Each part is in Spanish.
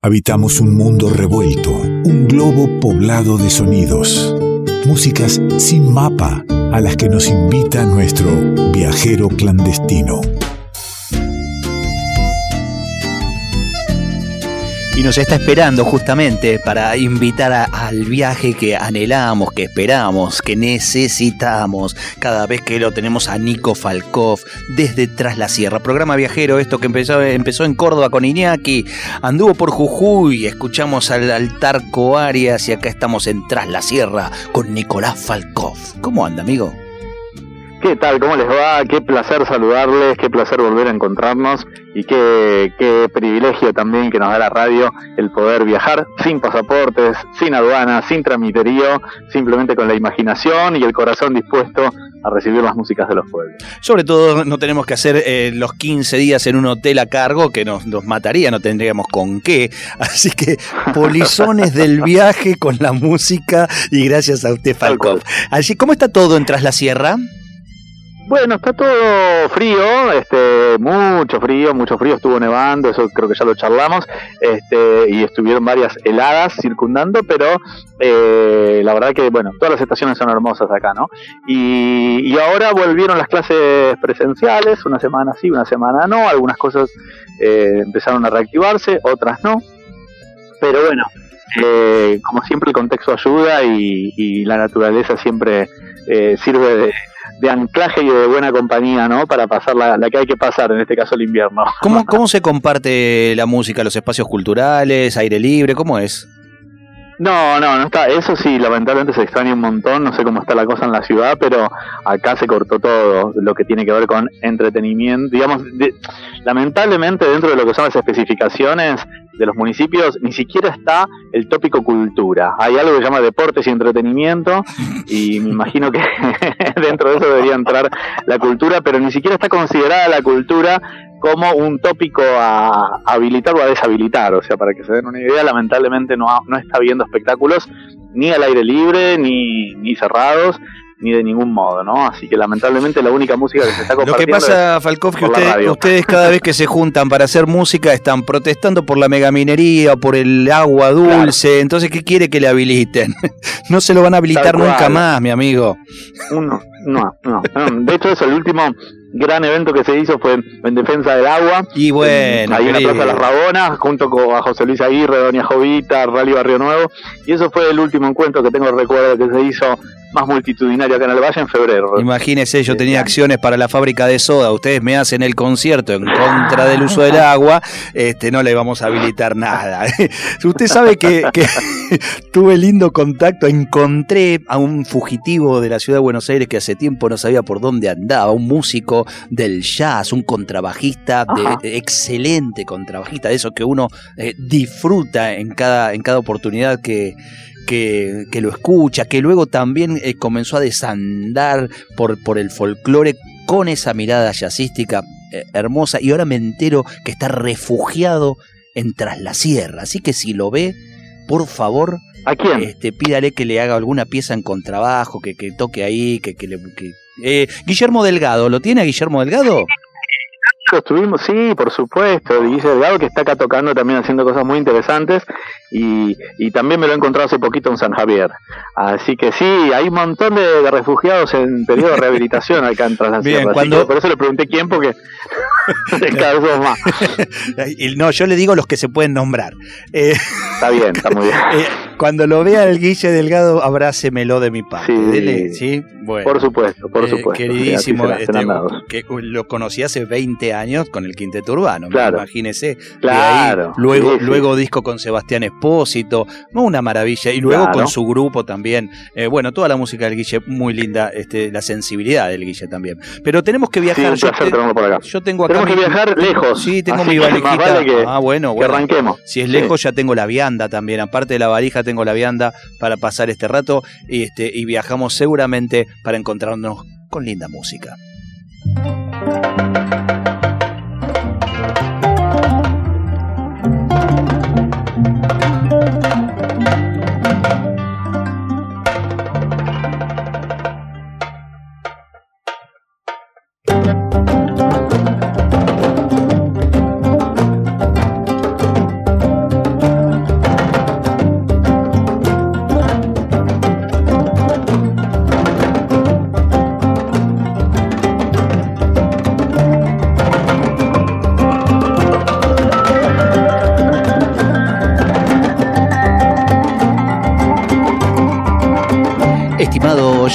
Habitamos un mundo revuelto, un globo poblado de sonidos, músicas sin mapa a las que nos invita nuestro viajero clandestino. Y nos está esperando justamente para invitar al viaje que anhelamos, que esperamos, que necesitamos cada vez que lo tenemos a Nico Falkov desde Tras la Sierra. Programa viajero, esto que empezó, empezó en Córdoba con Iñaki, anduvo por Jujuy, escuchamos al, al Tarco Arias y acá estamos en Tras la Sierra con Nicolás Falkov. ¿Cómo anda, amigo? ¿Qué tal? ¿Cómo les va? Qué placer saludarles, qué placer volver a encontrarnos y qué, qué privilegio también que nos da la radio el poder viajar sin pasaportes, sin aduanas, sin tramiterío, simplemente con la imaginación y el corazón dispuesto a recibir las músicas de los pueblos. Sobre todo no tenemos que hacer eh, los 15 días en un hotel a cargo que nos, nos mataría, no tendríamos con qué. Así que polizones del viaje con la música y gracias a usted Falcón. Así, ¿cómo está todo en Tras la Sierra? Bueno, está todo frío, este, mucho frío, mucho frío, estuvo nevando, eso creo que ya lo charlamos, este, y estuvieron varias heladas circundando, pero eh, la verdad que, bueno, todas las estaciones son hermosas acá, ¿no? Y, y ahora volvieron las clases presenciales, una semana sí, una semana no, algunas cosas eh, empezaron a reactivarse, otras no, pero bueno, eh, como siempre el contexto ayuda y, y la naturaleza siempre eh, sirve de de anclaje y de buena compañía, ¿no? Para pasar la, la, que hay que pasar, en este caso el invierno. ¿Cómo, ¿Cómo se comparte la música, los espacios culturales, aire libre? ¿Cómo es? No, no, no está. Eso sí, lamentablemente se extraña un montón. No sé cómo está la cosa en la ciudad, pero acá se cortó todo lo que tiene que ver con entretenimiento. Digamos, de, lamentablemente dentro de lo que son las especificaciones de los municipios ni siquiera está el tópico cultura. Hay algo que se llama deportes y entretenimiento y me imagino que dentro de eso debería entrar la cultura, pero ni siquiera está considerada la cultura como un tópico a habilitar o a deshabilitar. O sea, para que se den una idea, lamentablemente no, no está viendo espectáculos ni al aire libre ni, ni cerrados ni de ningún modo, ¿no? Así que lamentablemente la única música que se está compartiendo. Lo que pasa, Falkov, que usted, ustedes cada vez que se juntan para hacer música están protestando por la megaminería por el agua dulce. Claro. Entonces, ¿qué quiere que le habiliten? no se lo van a habilitar nunca más, mi amigo. Uno, no, no, no. De hecho, eso, el último gran evento que se hizo fue en defensa del agua. Y bueno, ahí en la Plaza de las Rabonas, junto con a José Luis Aguirre, Doña Jovita, Rally Barrio Nuevo. Y eso fue el último encuentro que tengo recuerdo que se hizo más multitudinario acá en el Valle en febrero. Imagínese, yo tenía acciones para la fábrica de soda, ustedes me hacen el concierto en contra del uso del agua, este no le vamos a habilitar nada. Usted sabe que, que tuve lindo contacto, encontré a un fugitivo de la ciudad de Buenos Aires que hace tiempo no sabía por dónde andaba, un músico del jazz, un contrabajista, de, excelente contrabajista, de eso que uno eh, disfruta en cada, en cada oportunidad que, que, que, lo escucha, que luego también eh, comenzó a desandar por, por el folclore con esa mirada jazzística eh, hermosa y ahora me entero que está refugiado en Tras la Sierra. Así que si lo ve, por favor, ¿A quién? Este, pídale que le haga alguna pieza en contrabajo, que, que toque ahí, que, que le... Que, eh, Guillermo Delgado, ¿lo tiene a Guillermo Delgado? Estuvimos, sí, por supuesto, Guillermo Delgado que está acá tocando también haciendo cosas muy interesantes y, y, también me lo he encontrado hace poquito en San Javier. Así que sí, hay un montón de, de refugiados en periodo de rehabilitación acá en Tras. Cuando... Por eso le pregunté quién, porque cada vez más. no, yo le digo los que se pueden nombrar. Eh, está bien, está muy bien. Eh, cuando lo vea el Guille Delgado, abrácemelo de mi parte. Sí, Dele, ¿sí? Bueno, por supuesto, por supuesto. Eh, queridísimo, este, que lo conocí hace 20 años con el Quinteto Urbano, claro. imagínese. Claro. Ahí, luego, sí, luego disco con Sebastián Espósito, no una maravilla. Y luego claro. con su grupo también. Eh, bueno, toda la música del Guille, muy linda, este, la sensibilidad del Guille también. Pero tenemos que viajar. Sí, yo, te, por acá. yo tengo acá. Tenemos mi, que viajar lejos. Sí, tengo mi valijita. Vale que, ah, bueno, que bueno. arranquemos. Si es lejos, ya tengo la vianda también. Aparte de la valija, tengo la vianda para pasar este rato. Y, este, y viajamos seguramente para encontrarnos con linda música.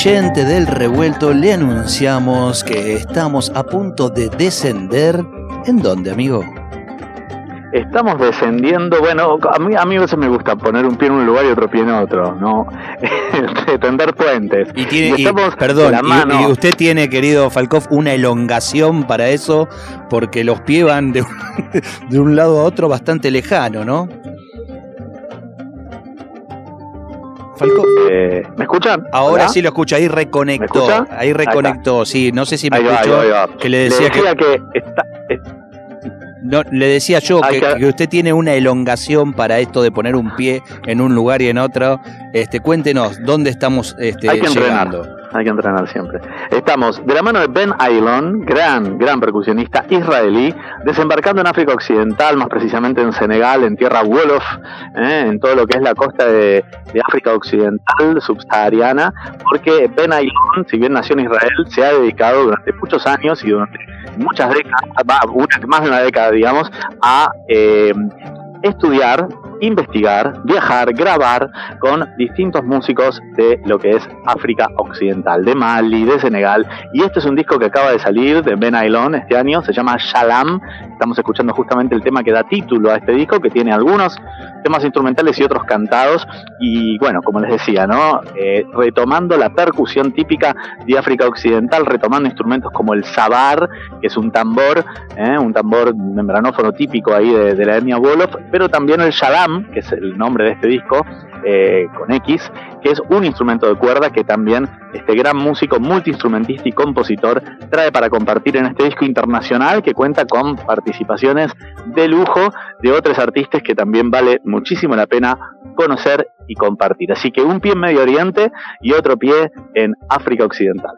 Oyente del revuelto, le anunciamos que estamos a punto de descender. ¿En dónde, amigo? Estamos descendiendo, bueno, a mí, a mí a veces me gusta poner un pie en un lugar y otro pie en otro, ¿no? Tender puentes. Y tiene, perdón, y, usted tiene, querido Falkov, una elongación para eso, porque los pies van de de un lado a otro bastante lejano, ¿no? Eh, ¿Me escuchan? Ahora sí lo escucho, ahí reconectó. Ahí reconectó, sí, no sé si me escuchó. Que le decía, que, no, le decía yo que, usted tiene una elongación para esto de poner un pie en un lugar y en otro. Este, cuéntenos, ¿dónde estamos este, hay que llegando? Hay que entrenar siempre. Estamos de la mano de Ben Ailon, gran, gran percusionista israelí, desembarcando en África Occidental, más precisamente en Senegal, en tierra Wolof, eh, en todo lo que es la costa de, África Occidental, subsahariana, porque Ben Ailon, si bien nació en Israel, se ha dedicado durante muchos años y durante muchas décadas, más de una década, digamos, a eh, estudiar investigar, viajar, grabar con distintos músicos de lo que es África Occidental, de Mali, de Senegal. Y este es un disco que acaba de salir de Ben Ailon este año, se llama Shalam. Estamos escuchando justamente el tema que da título a este disco, que tiene algunos temas instrumentales y otros cantados. Y bueno, como les decía, ¿no? Eh, retomando la percusión típica de África Occidental, retomando instrumentos como el sabar, que es un tambor, ¿eh? un tambor membranófono típico ahí de, la etnia Wolof, pero también el shalam que es el nombre de este disco, eh, con X, que es un instrumento de cuerda que también este gran músico, multiinstrumentista y compositor trae para compartir en este disco internacional que cuenta con participaciones de lujo de otros artistas que también vale muchísimo la pena conocer y compartir. Así que un pie en Medio Oriente y otro pie en África Occidental.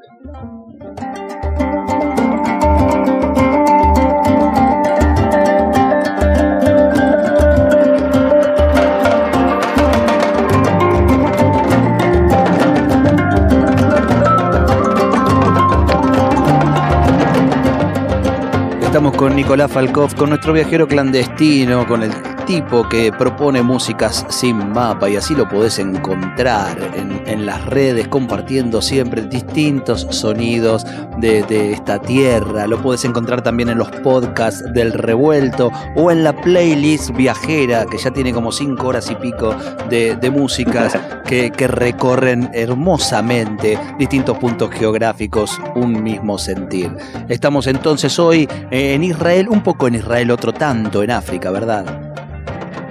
Estamos con Nicolás Falkov, con nuestro viajero clandestino, con el tipo que propone músicas sin mapa y así lo podés encontrar en, las redes compartiendo siempre distintos sonidos de, esta tierra. Lo podés encontrar también en los podcasts del revuelto o en la playlist viajera que ya tiene como cinco horas y pico de, músicas que, que recorren hermosamente distintos puntos geográficos, un mismo sentir. Estamos entonces hoy en Israel, un poco en Israel, otro tanto en África, ¿verdad?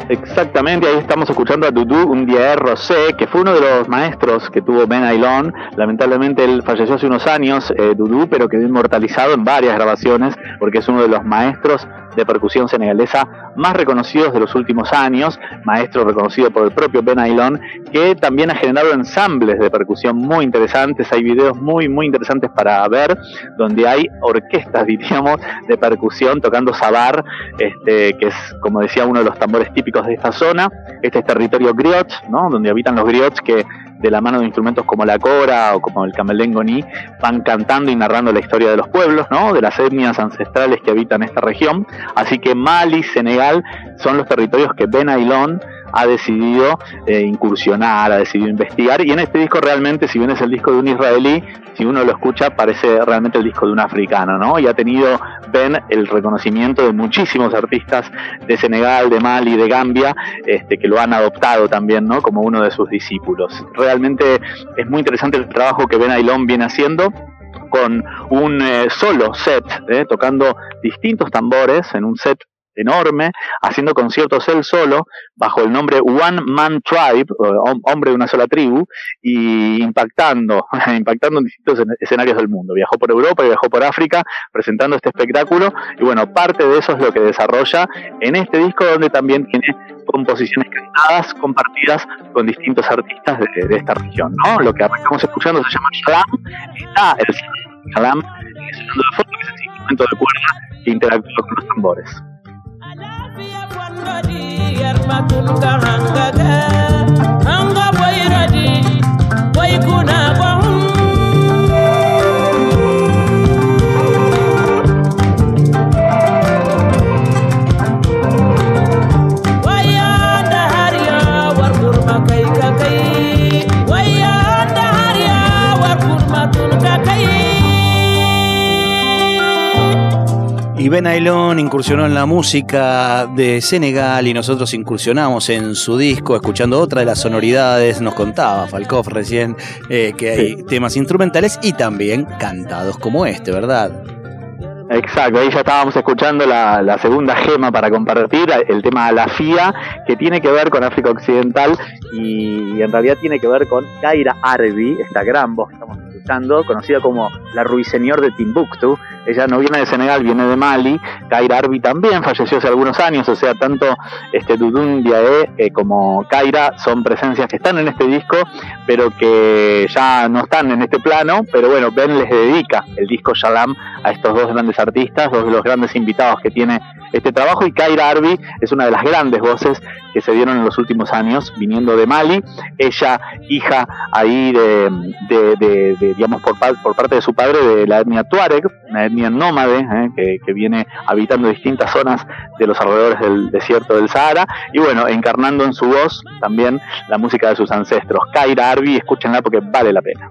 Exactamente, ahí estamos escuchando a Dudu Undiaer Rosé, que fue uno de los maestros que tuvo Ben Ailon. Lamentablemente él falleció hace unos años, eh, Dudu, pero quedó inmortalizado en varias grabaciones porque es uno de los maestros de percusión senegalesa más reconocidos de los últimos años, maestro reconocido por el propio Ben Ailon, que también ha generado ensambles de percusión muy interesantes, hay videos muy, muy interesantes para ver, donde hay orquestas, diríamos, de percusión tocando sabar, este, que es, como decía, uno de los tambores típicos de esta zona, este es territorio griot, ¿no? donde habitan los griots que de la mano de instrumentos como la cora o como el camelengoni, van cantando y narrando la historia de los pueblos, ¿no? de las etnias ancestrales que habitan esta región. Así que Mali, Senegal son los territorios que Ben Ailón ha decidido eh, incursionar, ha decidido investigar. Y en este disco realmente, si bien es el disco de un israelí, si uno lo escucha parece realmente el disco de un africano, ¿no? Y ha tenido Ben el reconocimiento de muchísimos artistas de Senegal, de Mali, de Gambia, este, que lo han adoptado también, ¿no? Como uno de sus discípulos. Realmente es muy interesante el trabajo que Ben Ailón viene haciendo con un eh, solo set, ¿eh? tocando distintos tambores en un set enorme, haciendo conciertos él solo, bajo el nombre One Man Tribe, hombre de una sola tribu, y impactando, impactando en distintos escenarios del mundo. Viajó por Europa y viajó por África presentando este espectáculo, y bueno, parte de eso es lo que desarrolla en este disco donde también tiene composiciones cantadas, compartidas con distintos artistas de, esta región, ¿no? Lo que arrancamos escuchando se llama Shalam, está el Shalam, es un instrumento de cuerda que interactúa con los tambores. Matul karang gagal Ben Ailón incursionó en la música de Senegal y nosotros incursionamos en su disco escuchando otra de las sonoridades. Nos contaba Falkov recién eh, que hay temas instrumentales y también cantados como este, ¿verdad? Exacto, ahí ya estábamos escuchando la, segunda gema para compartir, el tema La FIA, que tiene que ver con África Occidental y en realidad tiene que ver con Kaira Arbi, esta gran voz que estamos conocida como la ruiseñor de Timbuktu. Ella no viene de Senegal, viene de Mali. Kaira Arbi también falleció hace algunos años, o sea, tanto este Dudun Diae eh, como Kaira son presencias que están en este disco, pero que ya no están en este plano. Pero bueno, Ben les dedica el disco Shalam a estos dos grandes artistas, dos de los grandes invitados que tiene este trabajo y Kaira Arbi es una de las grandes voces que se dieron en los últimos años viniendo de Mali, ella hija ahí de, digamos por, por, parte de su padre de la etnia Tuareg, una etnia nómade eh, que, que, viene habitando distintas zonas de los alrededores del desierto del Sahara y bueno, encarnando en su voz también la música de sus ancestros. Kaira Arbi, escúchenla porque vale la pena.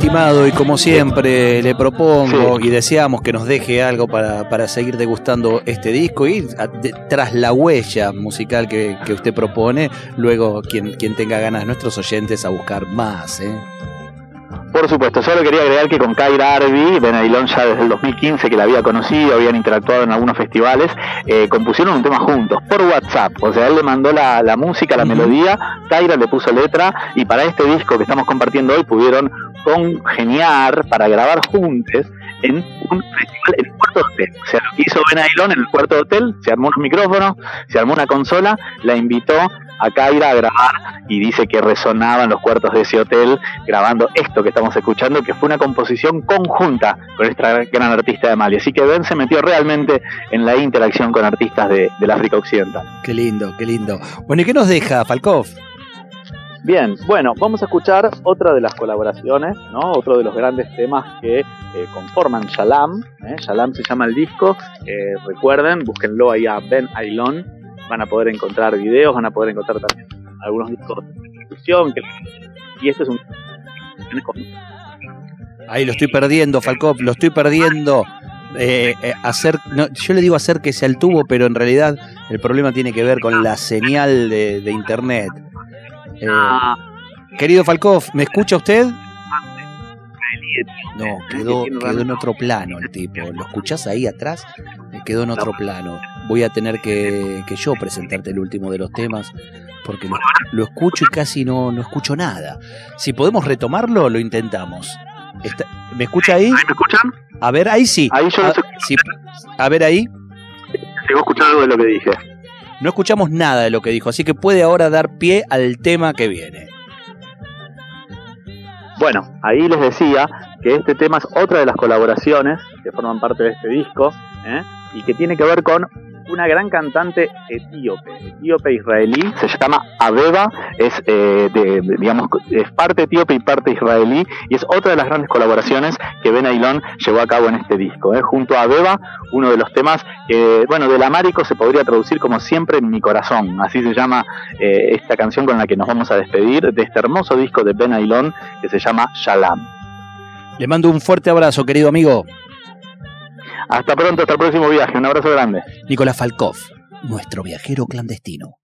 Estimado, y como siempre le propongo y deseamos que nos deje algo para, seguir degustando este disco y tras la huella musical que, usted propone, luego quien, quien tenga ganas, nuestros oyentes, a buscar más. ¿eh? Por supuesto, solo quería agregar que con Kyra Arby, Ben Ailón ya desde el 2015 que la había conocido, habían interactuado en algunos festivales, eh, compusieron un tema juntos, por WhatsApp. O sea, él le mandó la, música, la melodía, Kyra le puso letra y para este disco que estamos compartiendo hoy pudieron congeniar para grabar juntos en un festival en el cuarto hotel. O sea, lo que hizo Ben Ailón en el cuarto hotel, se armó un micrófono, se armó una consola, la invitó a Kaira a grabar y dice que resonaban los cuartos de ese hotel grabando esto que estamos escuchando, que fue una composición conjunta con esta gran artista de Mali. Así que Ben se metió realmente en la interacción con artistas de, del África Occidental. Qué lindo, qué lindo. Bueno, ¿y qué nos deja Falkov? Bien, bueno, vamos a escuchar otra de las colaboraciones, ¿no? Otro de los grandes temas que eh, conforman Shalam. ¿eh? Shalam se llama el disco. Eh, recuerden, búsquenlo ahí a Ben Ailon. Van a poder encontrar videos, van a poder encontrar también algunos discos de discusión. Y este es un. Ahí lo estoy perdiendo, Falcop, lo estoy perdiendo. hacer, yo le digo acérquese al tubo, pero en realidad el problema tiene que ver con la señal de internet. Eh, querido Falkov, ¿me escucha usted? No, quedó, quedó en otro plano el tipo. ¿Lo escuchás ahí atrás? Quedó en otro plano. Voy a tener que, que yo presentarte el último de los temas porque lo, escucho y casi no, no escucho nada. Si podemos retomarlo, lo intentamos. ¿Me escucha ahí? ¿Ahí me escuchan? A ver, ahí sí. Ahí yo a, a ver ahí. Sigo escuchando algo de lo que dije. No escuchamos nada de lo que dijo, así que puede ahora dar pie al tema que viene. Bueno, ahí les decía que este tema es otra de las colaboraciones que forman parte de este disco ¿eh? y que tiene que ver con una gran cantante etíope, etíope israelí, se llama Abeba, es eh, de, digamos es parte etíope y parte israelí y es otra de las grandes colaboraciones que Ben Ailón llevó a cabo en este disco. ¿eh? Junto a Abeba, uno de los temas que, bueno, del Amárico se podría traducir como siempre en mi corazón, así se llama eh, esta canción con la que nos vamos a despedir de este hermoso disco de Ben Ailón que se llama Shalom. Le mando un fuerte abrazo, querido amigo. Hasta pronto, hasta el próximo viaje. Un abrazo grande. Nicolás Falkov, nuestro viajero clandestino.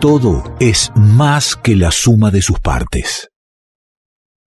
Todo es más que la suma de sus partes.